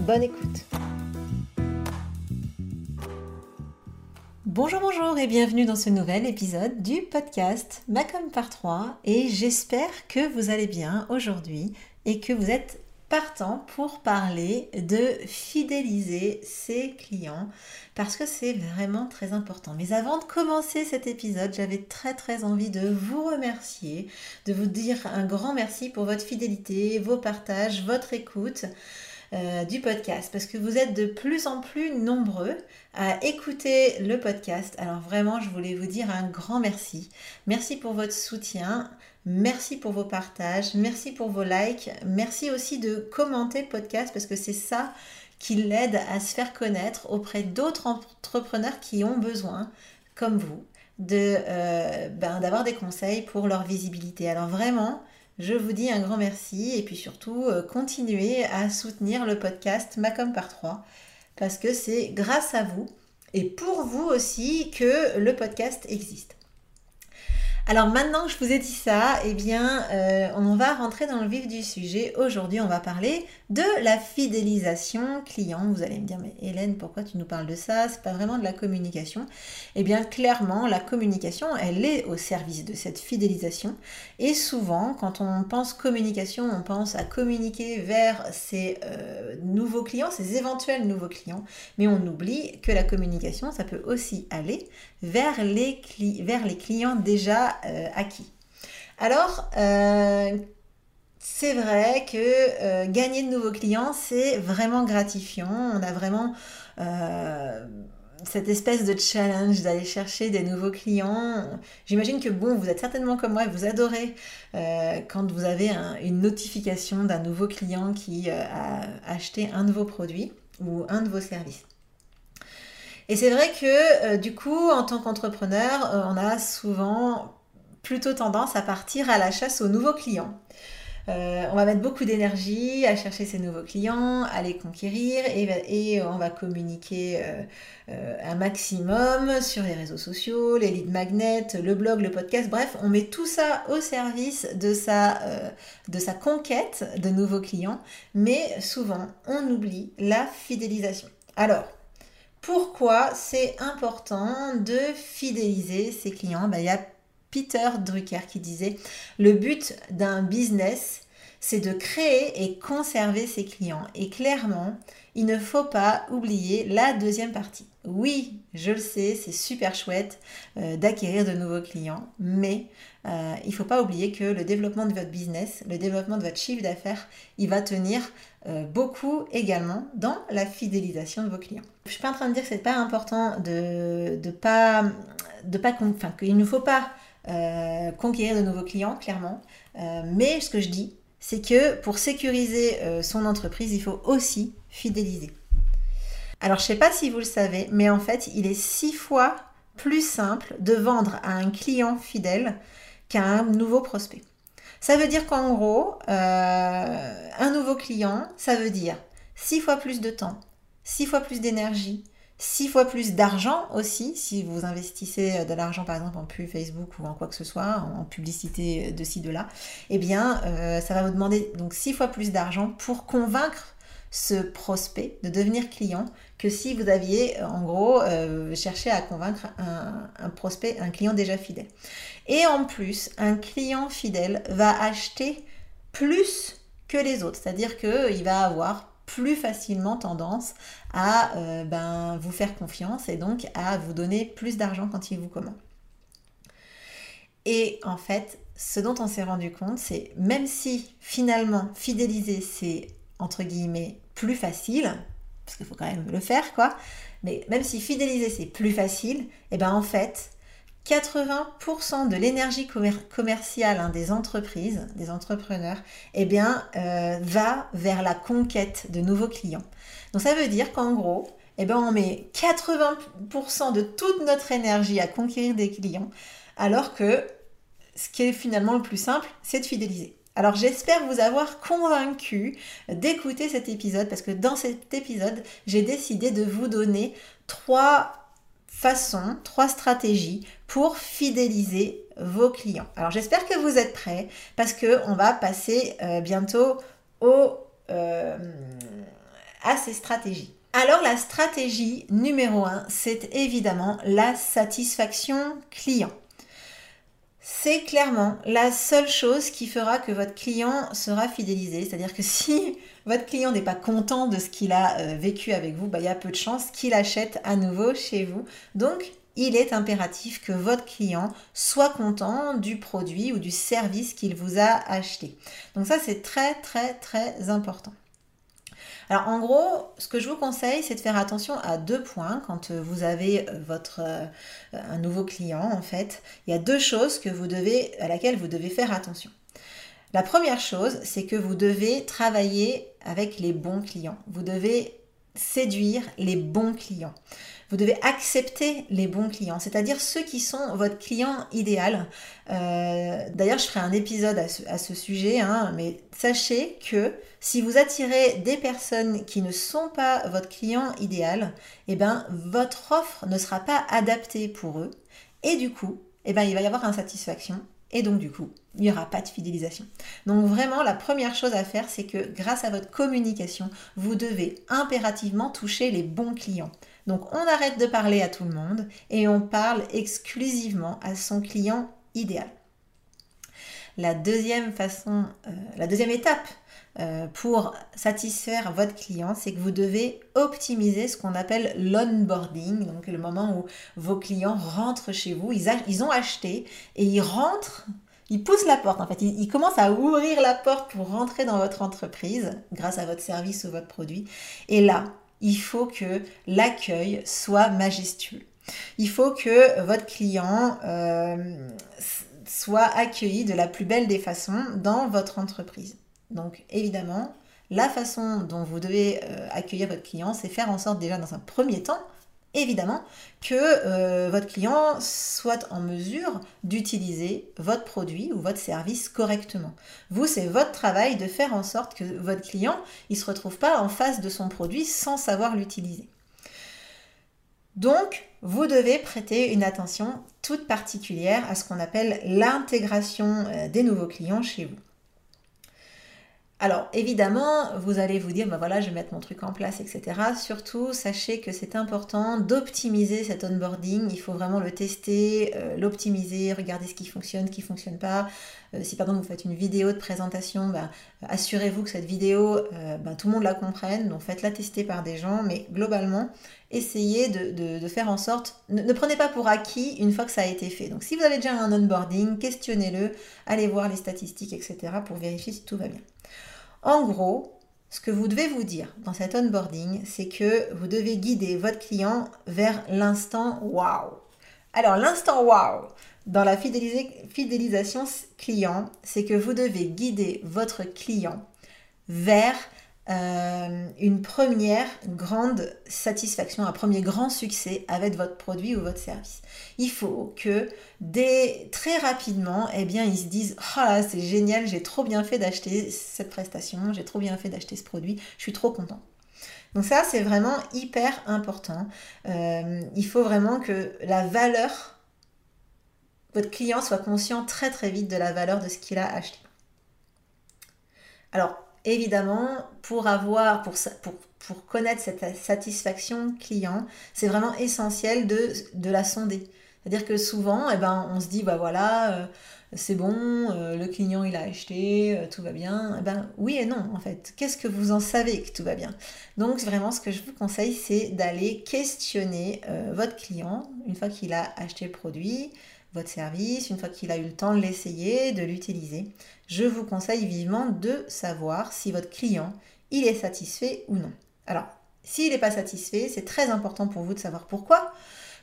Bonne écoute. Bonjour, bonjour et bienvenue dans ce nouvel épisode du podcast Macom par 3 et j'espère que vous allez bien aujourd'hui et que vous êtes partant pour parler de fidéliser ses clients parce que c'est vraiment très important. Mais avant de commencer cet épisode, j'avais très très envie de vous remercier, de vous dire un grand merci pour votre fidélité, vos partages, votre écoute. Euh, du podcast parce que vous êtes de plus en plus nombreux à écouter le podcast. Alors vraiment, je voulais vous dire un grand merci. Merci pour votre soutien. Merci pour vos partages, merci pour vos likes, merci aussi de commenter le podcast parce que c'est ça qui l'aide à se faire connaître auprès d'autres entrepreneurs qui ont besoin, comme vous, de euh, ben, d'avoir des conseils pour leur visibilité. Alors vraiment, je vous dis un grand merci et puis surtout euh, continuez à soutenir le podcast Macom par 3 parce que c'est grâce à vous et pour vous aussi que le podcast existe. Alors maintenant que je vous ai dit ça, eh bien, euh, on va rentrer dans le vif du sujet. Aujourd'hui, on va parler de la fidélisation client. Vous allez me dire, mais Hélène, pourquoi tu nous parles de ça? C'est pas vraiment de la communication. Eh bien, clairement, la communication, elle est au service de cette fidélisation. Et souvent, quand on pense communication, on pense à communiquer vers ses euh, nouveaux clients, ses éventuels nouveaux clients. Mais on oublie que la communication, ça peut aussi aller vers les, vers les clients déjà euh, acquis. Alors, euh, c'est vrai que euh, gagner de nouveaux clients, c'est vraiment gratifiant. On a vraiment cette espèce de challenge d'aller chercher des nouveaux clients. J'imagine que bon, vous êtes certainement comme moi vous adorez quand vous avez une notification d'un nouveau client qui a acheté un nouveau produit ou un de vos services. Et c'est vrai que du coup, en tant qu'entrepreneur, on a souvent plutôt tendance à partir à la chasse aux nouveaux clients. Euh, on va mettre beaucoup d'énergie à chercher ces nouveaux clients, à les conquérir et, on va communiquer euh, euh, un maximum sur les réseaux sociaux, les lead magnets, le blog, le podcast. Bref, on met tout ça au service de sa, conquête de nouveaux clients, mais souvent on oublie la fidélisation. Alors, pourquoi c'est important de fidéliser ses clients? Ben, Peter Drucker qui disait Le but d'un business, c'est de créer et conserver ses clients. Et clairement, il ne faut pas oublier la deuxième partie. Oui, je le sais, c'est super chouette euh, d'acquérir de nouveaux clients, mais euh, il ne faut pas oublier que le développement de votre business, le développement de votre chiffre d'affaires, il va tenir euh, beaucoup également dans la fidélisation de vos clients. Je ne suis pas en train de dire que c'est pas important de ne pas, de pas enfin, qu'il ne faut pas euh, conquérir de nouveaux clients, clairement. Euh, mais ce que je dis, c'est que pour sécuriser euh, son entreprise, il faut aussi fidéliser. Alors, je sais pas si vous le savez, mais en fait, il est six fois plus simple de vendre à un client fidèle qu'à un nouveau prospect. Ça veut dire qu'en gros, un nouveau client, ça veut dire six fois plus de temps, six fois plus d'énergie, six fois plus d'argent aussi, si vous investissez euh, de l'argent par exemple en pub Facebook ou en quoi que ce soit, en publicité de ci, de là, eh bien euh, ça va vous demander donc six fois plus d'argent pour convaincre ce prospect de devenir client que si vous aviez en gros euh, cherché à convaincre un, prospect, un client déjà fidèle. Et en plus, un client fidèle va acheter plus que les autres, c'est-à-dire qu'il va avoir plus facilement tendance à euh, ben, vous faire confiance et donc à vous donner plus d'argent quand il vous commande. Et en fait, ce dont on s'est rendu compte, c'est même si finalement fidéliser c'est entre guillemets plus facile, parce qu'il faut quand même le faire quoi, mais même si fidéliser c'est plus facile, et eh ben en fait, 80% de l'énergie commerciale hein, des entreprises, des entrepreneurs, eh bien, euh, va vers la conquête de nouveaux clients. Donc ça veut dire qu'en gros, eh bien, on met 80% de toute notre énergie à conquérir des clients, alors que ce qui est finalement le plus simple, c'est de fidéliser. Alors j'espère vous avoir convaincu d'écouter cet épisode parce que dans cet épisode, j'ai décidé de vous donner trois façons, trois stratégies pour fidéliser vos clients. Alors j'espère que vous êtes prêts parce que on va passer euh, bientôt au, euh, à ces stratégies. Alors la stratégie numéro un, c'est évidemment la satisfaction client. C'est clairement la seule chose qui fera que votre client sera fidélisé. C'est-à-dire que si votre client n'est pas content de ce qu'il a euh, vécu avec vous, bah, il y a peu de chances qu'il achète à nouveau chez vous. Donc, il est impératif que votre client soit content du produit ou du service qu'il vous a acheté. Donc ça, c'est très, très, très important. Alors en gros, ce que je vous conseille, c'est de faire attention à deux points quand euh, vous avez euh, votre un nouveau client en fait. Il y a deux choses à laquelle vous devez faire attention. La première chose, c'est que vous devez travailler avec les bons clients. Vous devez séduire les bons clients. Vous devez accepter les bons clients, c'est-à-dire ceux qui sont votre client idéal. Euh, d'ailleurs, je ferai un épisode à ce, sujet, hein, mais sachez que si vous attirez des personnes qui ne sont pas votre client idéal, eh ben, votre offre ne sera pas adaptée pour eux. Et du coup, eh ben, il va y avoir insatisfaction et donc du coup, il n'y aura pas de fidélisation. Donc vraiment, la première chose à faire, c'est que grâce à votre communication, vous devez impérativement toucher les bons clients. Donc on arrête de parler à tout le monde et on parle exclusivement à son client idéal. La deuxième façon, euh, la deuxième étape euh, pour satisfaire votre client, c'est que vous devez optimiser ce qu'on appelle l'onboarding, donc le moment où vos clients rentrent chez vous, ils, ont acheté et ils rentrent, ils poussent la porte en fait, ils, commencent à ouvrir la porte pour rentrer dans votre entreprise grâce à votre service ou votre produit. Et là, il faut que l'accueil soit majestueux. Il faut que votre client euh, soit accueilli de la plus belle des façons dans votre entreprise. Donc évidemment, la façon dont vous devez euh, accueillir votre client, c'est faire en sorte déjà dans un premier temps, évidemment, que euh, votre client soit en mesure d'utiliser votre produit ou votre service correctement. Vous, c'est votre travail de faire en sorte que votre client, il se retrouve pas en face de son produit sans savoir l'utiliser. Donc, vous devez prêter une attention toute particulière à ce qu'on appelle l'intégration euh, des nouveaux clients chez vous. Alors évidemment, vous allez vous dire, ben voilà, je vais mettre mon truc en place, etc. Surtout, sachez que c'est important d'optimiser cet onboarding. Il faut vraiment le tester, euh, l'optimiser, regarder ce qui fonctionne, ce qui ne fonctionne pas. Euh, si par exemple vous faites une vidéo de présentation, ben, assurez-vous que cette vidéo, ben, tout le monde la comprenne. Donc faites-la tester par des gens, mais globalement, essayez de, faire en sorte, ne, prenez pas pour acquis une fois que ça a été fait. Donc si vous avez déjà un onboarding, questionnez-le, allez voir les statistiques, etc. pour vérifier si tout va bien. En gros, ce que vous devez vous dire dans cet onboarding, c'est que vous devez guider votre client vers l'instant wow. Alors l'instant wow dans la fidélisation client, c'est que vous devez guider votre client vers euh, une première grande satisfaction, un premier grand succès avec votre produit ou votre service. Il faut que dès très rapidement, eh bien, ils se disent là, c'est génial, j'ai trop bien fait d'acheter cette prestation, j'ai trop bien fait d'acheter ce produit, je suis trop content. Donc ça, c'est vraiment hyper important. Euh, il faut vraiment que la valeur, votre client soit conscient très très vite de la valeur de ce qu'il a acheté. Alors, évidemment, pour avoir, pour, connaître cette satisfaction client, c'est vraiment essentiel de, de la sonder. C'est-à-dire que souvent, eh ben, on se dit, bah voilà, euh, c'est bon, euh, le client il a acheté, euh, tout va bien. Eh ben, oui et non, en fait. Qu'est-ce que vous en savez que tout va bien? Donc, vraiment, ce que je vous conseille, c'est d'aller questionner votre client une fois qu'il a acheté le produit, votre service, une fois qu'il a eu le temps de l'essayer, de l'utiliser, je vous conseille vivement de savoir si votre client, il est satisfait ou non. Alors, s'il n'est pas satisfait, c'est très important pour vous de savoir pourquoi.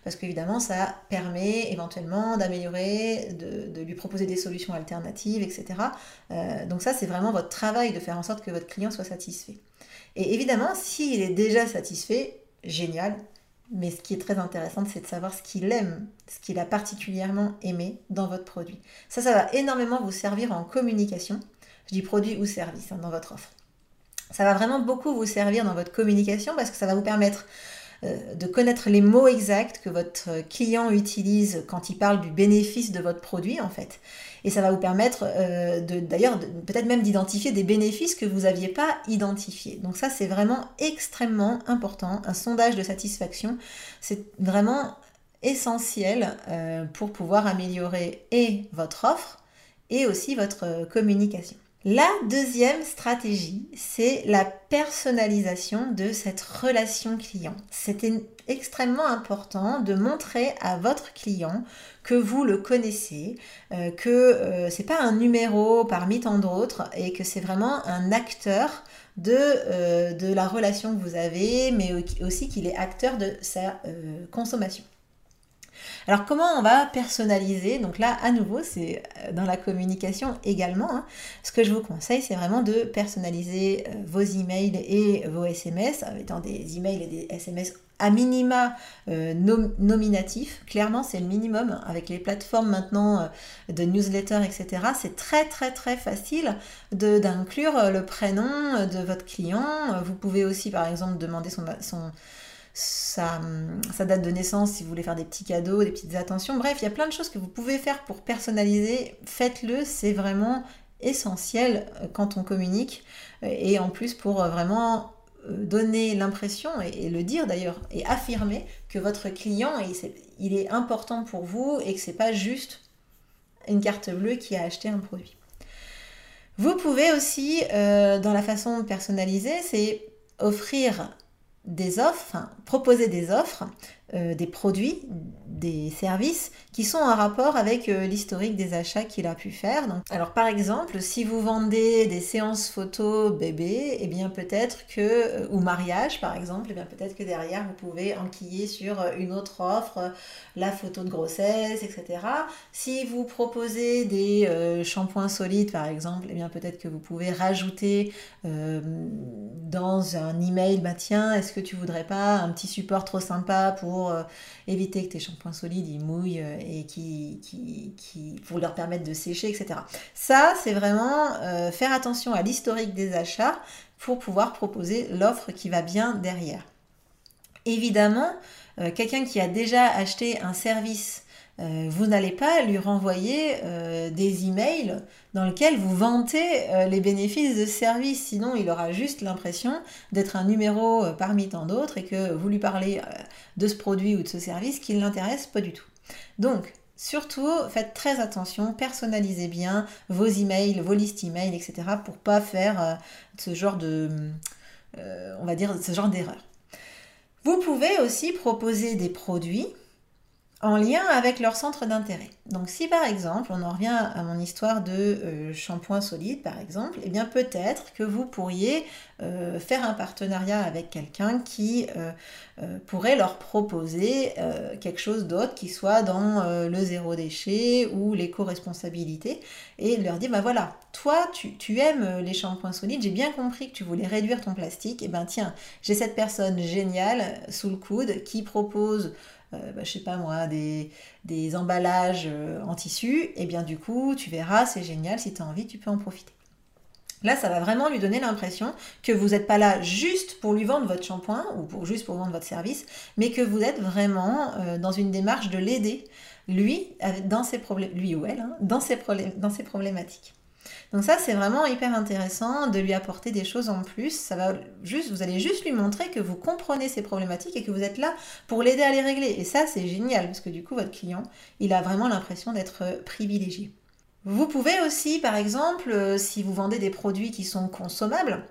parce qu'évidemment, ça permet éventuellement d'améliorer, de, lui proposer des solutions alternatives, etc. Euh, donc ça, c'est vraiment votre travail de faire en sorte que votre client soit satisfait. Et évidemment, s'il est déjà satisfait, génial. Mais ce qui est très intéressant, c'est de savoir ce qu'il aime, ce qu'il a particulièrement aimé dans votre produit. Ça, ça va énormément vous servir en communication. Je dis produit ou service hein, dans votre offre. Ça va vraiment beaucoup vous servir dans votre communication parce que ça va vous permettre de connaître les mots exacts que votre client utilise quand il parle du bénéfice de votre produit en fait. Et ça va vous permettre euh, d'ailleurs peut-être même d'identifier des bénéfices que vous n'aviez pas identifiés. Donc ça c'est vraiment extrêmement important. Un sondage de satisfaction, c'est vraiment essentiel euh, pour pouvoir améliorer et votre offre et aussi votre communication. La deuxième stratégie, c'est la personnalisation de cette relation client. C'est extrêmement important de montrer à votre client que vous le connaissez, euh, que euh, c'est pas un numéro parmi tant d'autres et que c'est vraiment un acteur de, euh, de la relation que vous avez, mais aussi qu'il est acteur de sa consommation. Alors comment on va personnaliser Donc là, à nouveau, c'est euh, dans la communication également. Hein. Ce que je vous conseille, c'est vraiment de personnaliser euh, vos emails et vos SMS, étant des emails et des SMS à minima euh, nominatifs. Clairement, c'est le minimum. Avec les plateformes maintenant de newsletter, etc., c'est très très très facile d'inclure le prénom de votre client. Vous pouvez aussi, par exemple, demander son, son sa, date de naissance, si vous voulez faire des petits cadeaux, des petites attentions. Bref, il y a plein de choses que vous pouvez faire pour personnaliser. Faites-le, c'est vraiment essentiel euh, quand on communique. Euh, et en plus, pour euh, vraiment donner l'impression, et, le dire d'ailleurs, et affirmer que votre client, il est important pour vous et que c'est pas juste une carte bleue qui a acheté un produit. Vous pouvez aussi, dans la façon de personnaliser, c'est offrir des offres, proposer des offres, euh, des produits, des services qui sont en rapport avec euh, l'historique des achats qu'il a pu faire. Donc, alors par exemple, si vous vendez des séances photos bébé, eh bien peut-être que, euh, ou mariage par exemple, eh bien peut-être que derrière vous pouvez enquiller sur une autre offre, la photo de grossesse, etc. Si vous proposez des shampoings solides par exemple, eh bien peut-être que vous pouvez rajouter dans un email, bah tiens, est-ce que tu voudrais pas un petit support trop sympa pour éviter que tes shampoings solides ils mouillent euh, et qui, qui, pour leur permettre de sécher, etc. Ça, c'est vraiment euh, faire attention à l'historique des achats pour pouvoir proposer l'offre qui va bien derrière. Évidemment, euh, quelqu'un qui a déjà acheté un service euh, vous n'allez pas lui renvoyer euh, des emails dans lesquels vous vantez euh, les bénéfices de ce service, sinon il aura juste l'impression d'être un numéro parmi tant d'autres et que vous lui parlez de ce produit ou de ce service qui ne l'intéresse pas du tout. Donc, Surtout, faites très attention, personnalisez bien vos emails, vos listes emails, etc. pour pas faire ce genre de, on va dire, ce genre d'erreur. Vous pouvez aussi proposer des produits en lien avec leur centre d'intérêt. Donc si par exemple, on en revient à mon histoire de euh, shampoing solide par exemple, eh bien peut-être que vous pourriez euh, faire un partenariat avec quelqu'un qui euh, pourrait leur proposer quelque chose d'autre qui soit dans le zéro déchet ou l'éco-responsabilité et leur dire, bah voilà, toi tu, aimes les shampoings solides, j'ai bien compris que tu voulais réduire ton plastique, et eh ben tiens, j'ai cette personne géniale sous le coude qui propose euh, bah, je sais pas moi, des, des emballages euh, en tissu, et bien du coup, tu verras, c'est génial, si tu as envie, tu peux en profiter. Là, ça va vraiment lui donner l'impression que vous n'êtes pas là juste pour lui vendre votre shampoing ou pour, juste pour vendre votre service, mais que vous êtes vraiment euh, dans une démarche de l'aider, lui, dans ses lui ou elle, hein, dans, ses dans ses problématiques. Donc ça, c'est vraiment hyper intéressant de lui apporter des choses en plus. Ça va juste, vous allez juste lui montrer que vous comprenez ses problématiques et que vous êtes là pour l'aider à les régler. Et ça, c'est génial parce que du coup, votre client, il a vraiment l'impression d'être privilégié. Vous pouvez aussi, par exemple, euh, si vous vendez des produits qui sont consommables,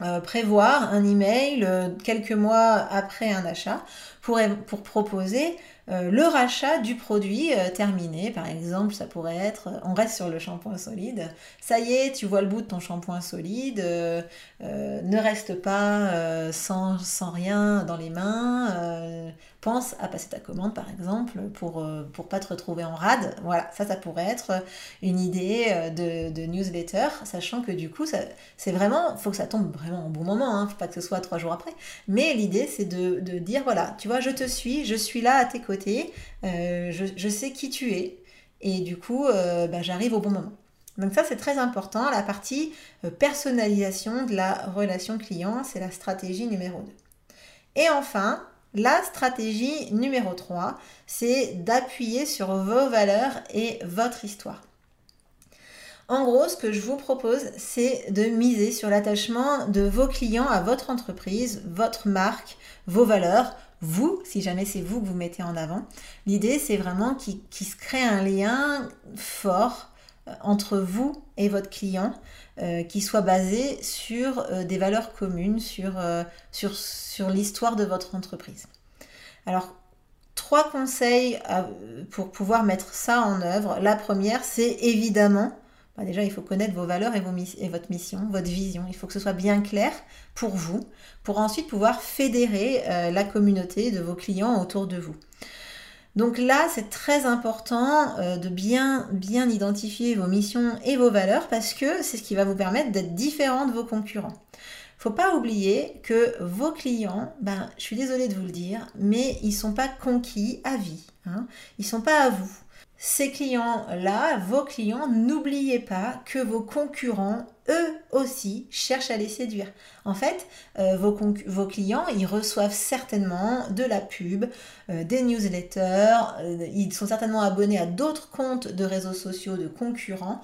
euh, prévoir un email euh, quelques mois après un achat pour, proposer euh, le rachat du produit terminé. Par exemple, ça pourrait être, on reste sur le shampoing solide, ça y est, tu vois le bout de ton shampoing solide, ne reste pas sans, sans, rien dans les mains, pense à passer ta commande par exemple pour ne pour pas te retrouver en rade. Voilà, ça ça pourrait être une idée de, de newsletter, sachant que du coup c'est vraiment, faut que ça tombe vraiment au bon moment, hein, faut pas que ce soit trois jours après. Mais l'idée c'est de, de, dire voilà, tu vois, je te suis, je suis là à tes côtés, je, je, sais qui tu es, et du coup bah, j'arrive au bon moment. Donc ça, c'est très important. La partie euh, personnalisation de la relation client, c'est la stratégie numéro 2. Et enfin, la stratégie numéro 3, c'est d'appuyer sur vos valeurs et votre histoire. En gros, ce que je vous propose, c'est de miser sur l'attachement de vos clients à votre entreprise, votre marque, vos valeurs, vous, si jamais c'est vous que vous mettez en avant. L'idée, c'est vraiment qu'il se crée un lien fort entre vous et votre client euh, qui soit basé sur euh, des valeurs communes, sur, euh, sur, l'histoire de votre entreprise. Alors, trois conseils pour pouvoir mettre ça en œuvre. La première, c'est évidemment, bah, déjà, il faut connaître vos valeurs et votre mission, votre vision. Il faut que ce soit bien clair pour vous, pour ensuite pouvoir fédérer la communauté de vos clients autour de vous. Donc là, c'est très important euh, de bien, bien identifier vos missions et vos valeurs parce que c'est ce qui va vous permettre d'être différent de vos concurrents. Faut pas oublier que vos clients, ben, je suis désolée de vous le dire, mais ils sont pas conquis à vie. Hein. Ils sont pas à vous. Ces clients-là, vos clients, n'oubliez pas que vos concurrents eux aussi cherchent à les séduire. En fait, euh, vos, clients, ils reçoivent certainement de la pub, euh, des newsletters, euh, ils sont certainement abonnés à d'autres comptes de réseaux sociaux de concurrents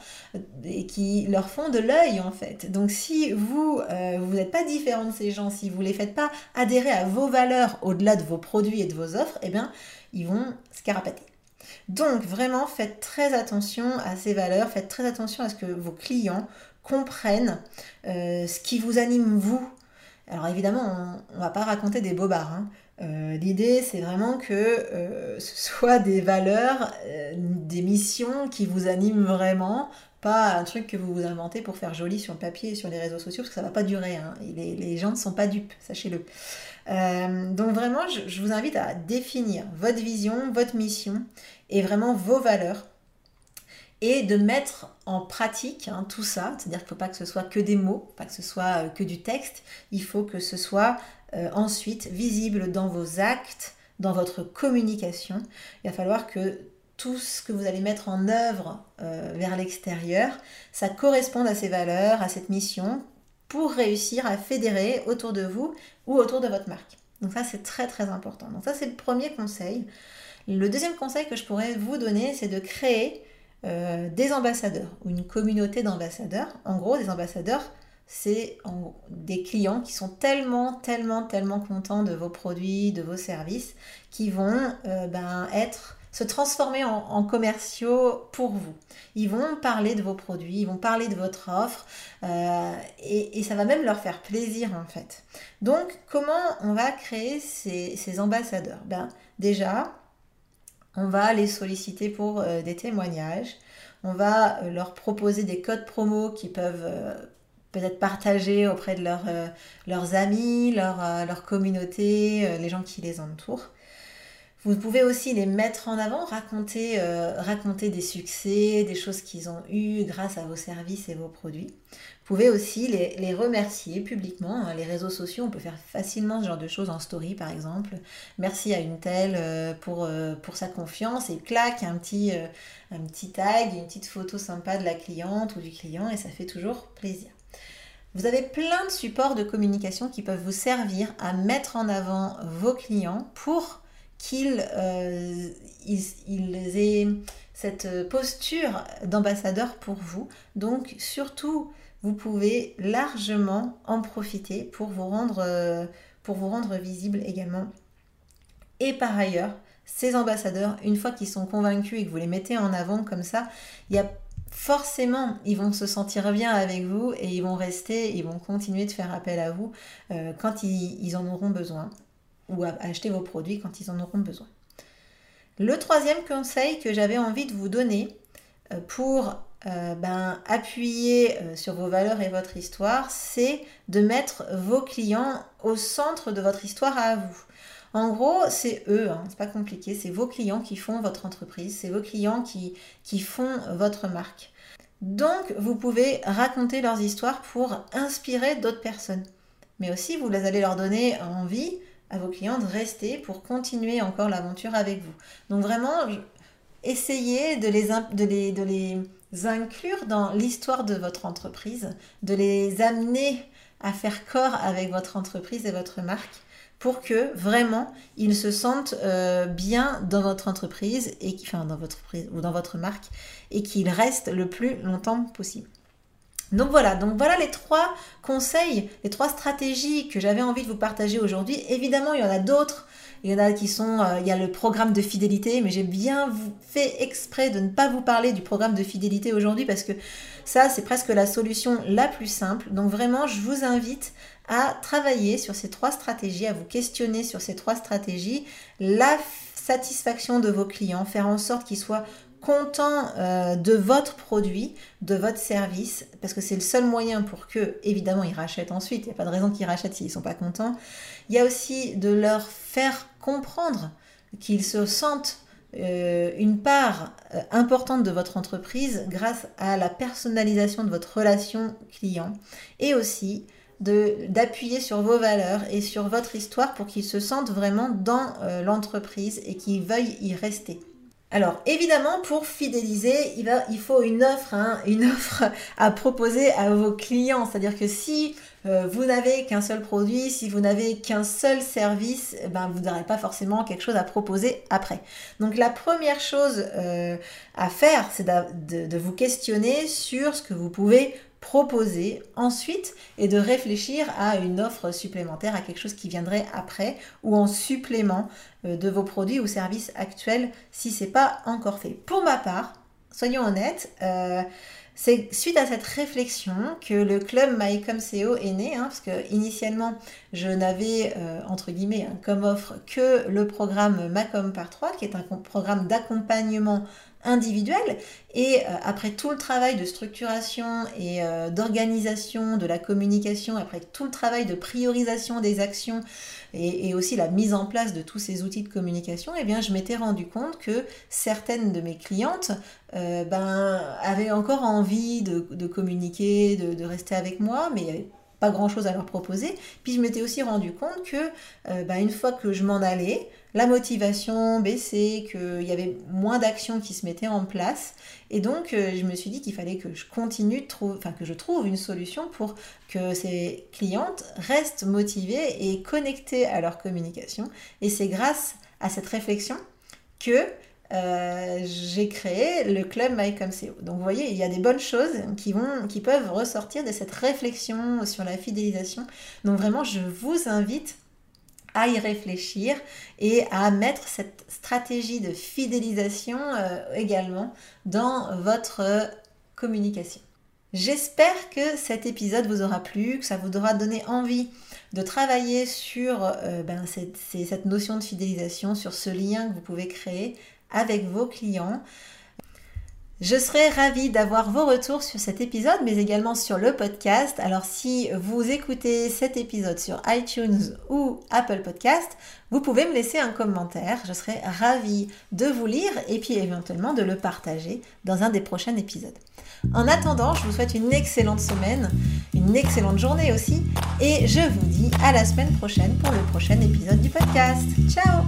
et qui leur font de l'œil en fait. Donc si vous, vous n'êtes pas différent de ces gens, si vous ne les faites pas adhérer à vos valeurs au-delà de vos produits et de vos offres, eh bien, ils vont se carapater. Donc vraiment, faites très attention à ces valeurs, faites très attention à ce que vos clients comprennent euh, ce qui vous anime vous. Alors évidemment, on ne va pas raconter des bobards. Hein. Euh, l'idée, c'est vraiment que euh, ce soit des valeurs, des missions qui vous animent vraiment, pas un truc que vous vous inventez pour faire joli sur le papier et sur les réseaux sociaux, parce que ça va pas durer. Hein. Les, gens ne sont pas dupes, sachez-le. donc vraiment, je, je vous invite à définir votre vision, votre mission et vraiment vos valeurs et de mettre en pratique hein, tout ça. C'est-à-dire qu'il ne faut pas que ce soit que des mots, pas que ce soit euh, que du texte. Il faut que ce soit euh, ensuite visible dans vos actes, dans votre communication. Il va falloir que tout ce que vous allez mettre en œuvre euh, vers l'extérieur, ça corresponde à ces valeurs, à cette mission, pour réussir à fédérer autour de vous ou autour de votre marque. Donc ça, c'est très très important. Donc ça, c'est le premier conseil. Le deuxième conseil que je pourrais vous donner, c'est de créer euh, des ambassadeurs ou une communauté d'ambassadeurs. En gros, des ambassadeurs, c'est des clients qui sont tellement, tellement, tellement contents de vos produits, de vos services, qui vont euh, ben, être se transformer en, commerciaux pour vous. Ils vont parler de vos produits, ils vont parler de votre offre euh, et, ça va même leur faire plaisir en fait. Donc comment on va créer ces, ambassadeurs? Ben, Déjà, on va les solliciter pour euh, des témoignages. On va euh, leur proposer des codes promo qui peuvent peut-être partager auprès de leurs amis, leur communauté, les gens qui les entourent. Vous pouvez aussi les mettre en avant, raconter, raconter des succès, des choses qu'ils ont eues grâce à vos services et vos produits. Vous pouvez aussi les, remercier publiquement. Hein. Les réseaux sociaux, on peut faire facilement ce genre de choses en story par exemple. Merci à une telle euh, pour, euh, pour sa confiance et clac, un petit, euh, un petit tag, une petite photo sympa de la cliente ou du client et ça fait toujours plaisir. Vous avez plein de supports de communication qui peuvent vous servir à mettre en avant vos clients pour qu'ils ils aient cette posture d'ambassadeur pour vous. Donc surtout vous pouvez largement en profiter pour vous rendre, euh, pour vous rendre visible également. Et par ailleurs, ces ambassadeurs, une fois qu'ils sont convaincus et que vous les mettez en avant comme ça, forcément, ils vont se sentir bien avec vous et ils vont rester, ils vont continuer de faire appel à vous euh, quand ils, en auront besoin ou acheter vos produits quand ils en auront besoin. Le troisième conseil que j'avais envie de vous donner euh, pour euh, ben, appuyer euh, sur vos valeurs et votre histoire, c'est de mettre vos clients au centre de votre histoire à vous. En gros, c'est eux, hein, c'est pas compliqué, c'est vos clients qui font votre entreprise, c'est vos clients qui, qui font votre marque. Donc, vous pouvez raconter leurs histoires pour inspirer d'autres personnes. Mais aussi, vous allez leur donner envie à vos clients de rester pour continuer encore l'aventure avec vous. Donc vraiment, essayez de les, inclure dans l'histoire de votre entreprise, de les amener à faire corps avec votre entreprise et votre marque pour que vraiment ils se sentent euh, bien dans votre entreprise et dans votre ou dans votre marque et qu'ils restent le plus longtemps possible. Donc voilà, donc voilà les trois conseils, les trois stratégies que j'avais envie de vous partager aujourd'hui. Évidemment, il y en a d'autres. Il y en a qui sont, euh, il y a le programme de fidélité, mais j'ai bien fait exprès de ne pas vous parler du programme de fidélité aujourd'hui parce que ça, c'est presque la solution la plus simple. Donc vraiment, je vous invite à travailler sur ces trois stratégies, à vous questionner sur ces trois stratégies, la satisfaction de vos clients, faire en sorte qu'ils soient content euh, de votre produit, de votre service, parce que c'est le seul moyen pour que, évidemment, ils rachètent ensuite. Il n'y a pas de raison qu'ils rachètent s'ils ne sont pas contents. Il y a aussi de leur faire comprendre qu'ils se sentent euh, une part euh, importante de votre entreprise grâce à la personnalisation de votre relation client et aussi d'appuyer sur vos valeurs et sur votre histoire pour qu'ils se sentent vraiment dans l'entreprise et qu'ils veuillent y rester. Alors évidemment, pour fidéliser, il, va, il faut une offre, hein, une offre à proposer à vos clients. C'est-à-dire que si euh, vous n'avez qu'un seul produit, si vous n'avez qu'un seul service, eh ben, vous n'aurez pas forcément quelque chose à proposer après. Donc la première chose euh, à faire, c'est de, de vous questionner sur ce que vous pouvez proposer ensuite et de réfléchir à une offre supplémentaire, à quelque chose qui viendrait après ou en supplément euh, de vos produits ou services actuels si c'est pas encore fait. Pour ma part, soyons honnêtes, euh, c'est suite à cette réflexion que le club MyComCO est né, hein, parce que initialement je n'avais euh, entre guillemets hein, comme offre que le programme Macom par 3, qui est un programme d'accompagnement individuel. Et euh, après tout le travail de structuration et euh, d'organisation de la communication, après tout le travail de priorisation des actions et, aussi la mise en place de tous ces outils de communication, eh bien, je m'étais rendu compte que certaines de mes clientes euh, ben, avaient encore envie de, communiquer, de, de, rester avec moi, mais il n'y avait pas grand-chose à leur proposer. Puis je m'étais aussi rendu compte que ben, une fois que je m'en allais, la motivation baissait, qu'il y avait moins d'actions qui se mettaient en place. Et donc, euh, je me suis dit qu'il fallait que je continue de trouver, enfin, que je trouve une solution pour que ces clientes restent motivées et connectées à leur communication. Et c'est grâce à cette réflexion que euh, j'ai créé le club MyComCO. Donc vous voyez, il y a des bonnes choses qui, vont, qui peuvent ressortir de cette réflexion sur la fidélisation. Donc vraiment, je vous invite à y réfléchir et à mettre cette stratégie de fidélisation euh, également dans votre communication. J'espère que cet épisode vous aura plu, que ça vous aura donné envie de travailler sur euh, ben, cette notion de fidélisation, sur ce lien que vous pouvez créer avec vos clients. Je serais ravie d'avoir vos retours sur cet épisode, mais également sur le podcast. Alors si vous écoutez cet épisode sur iTunes ou Apple Podcast, vous pouvez me laisser un commentaire. Je serais ravie de vous lire et puis éventuellement de le partager dans un des prochains épisodes. En attendant, je vous souhaite une excellente semaine, une excellente journée aussi, et je vous dis à la semaine prochaine pour le prochain épisode du podcast. Ciao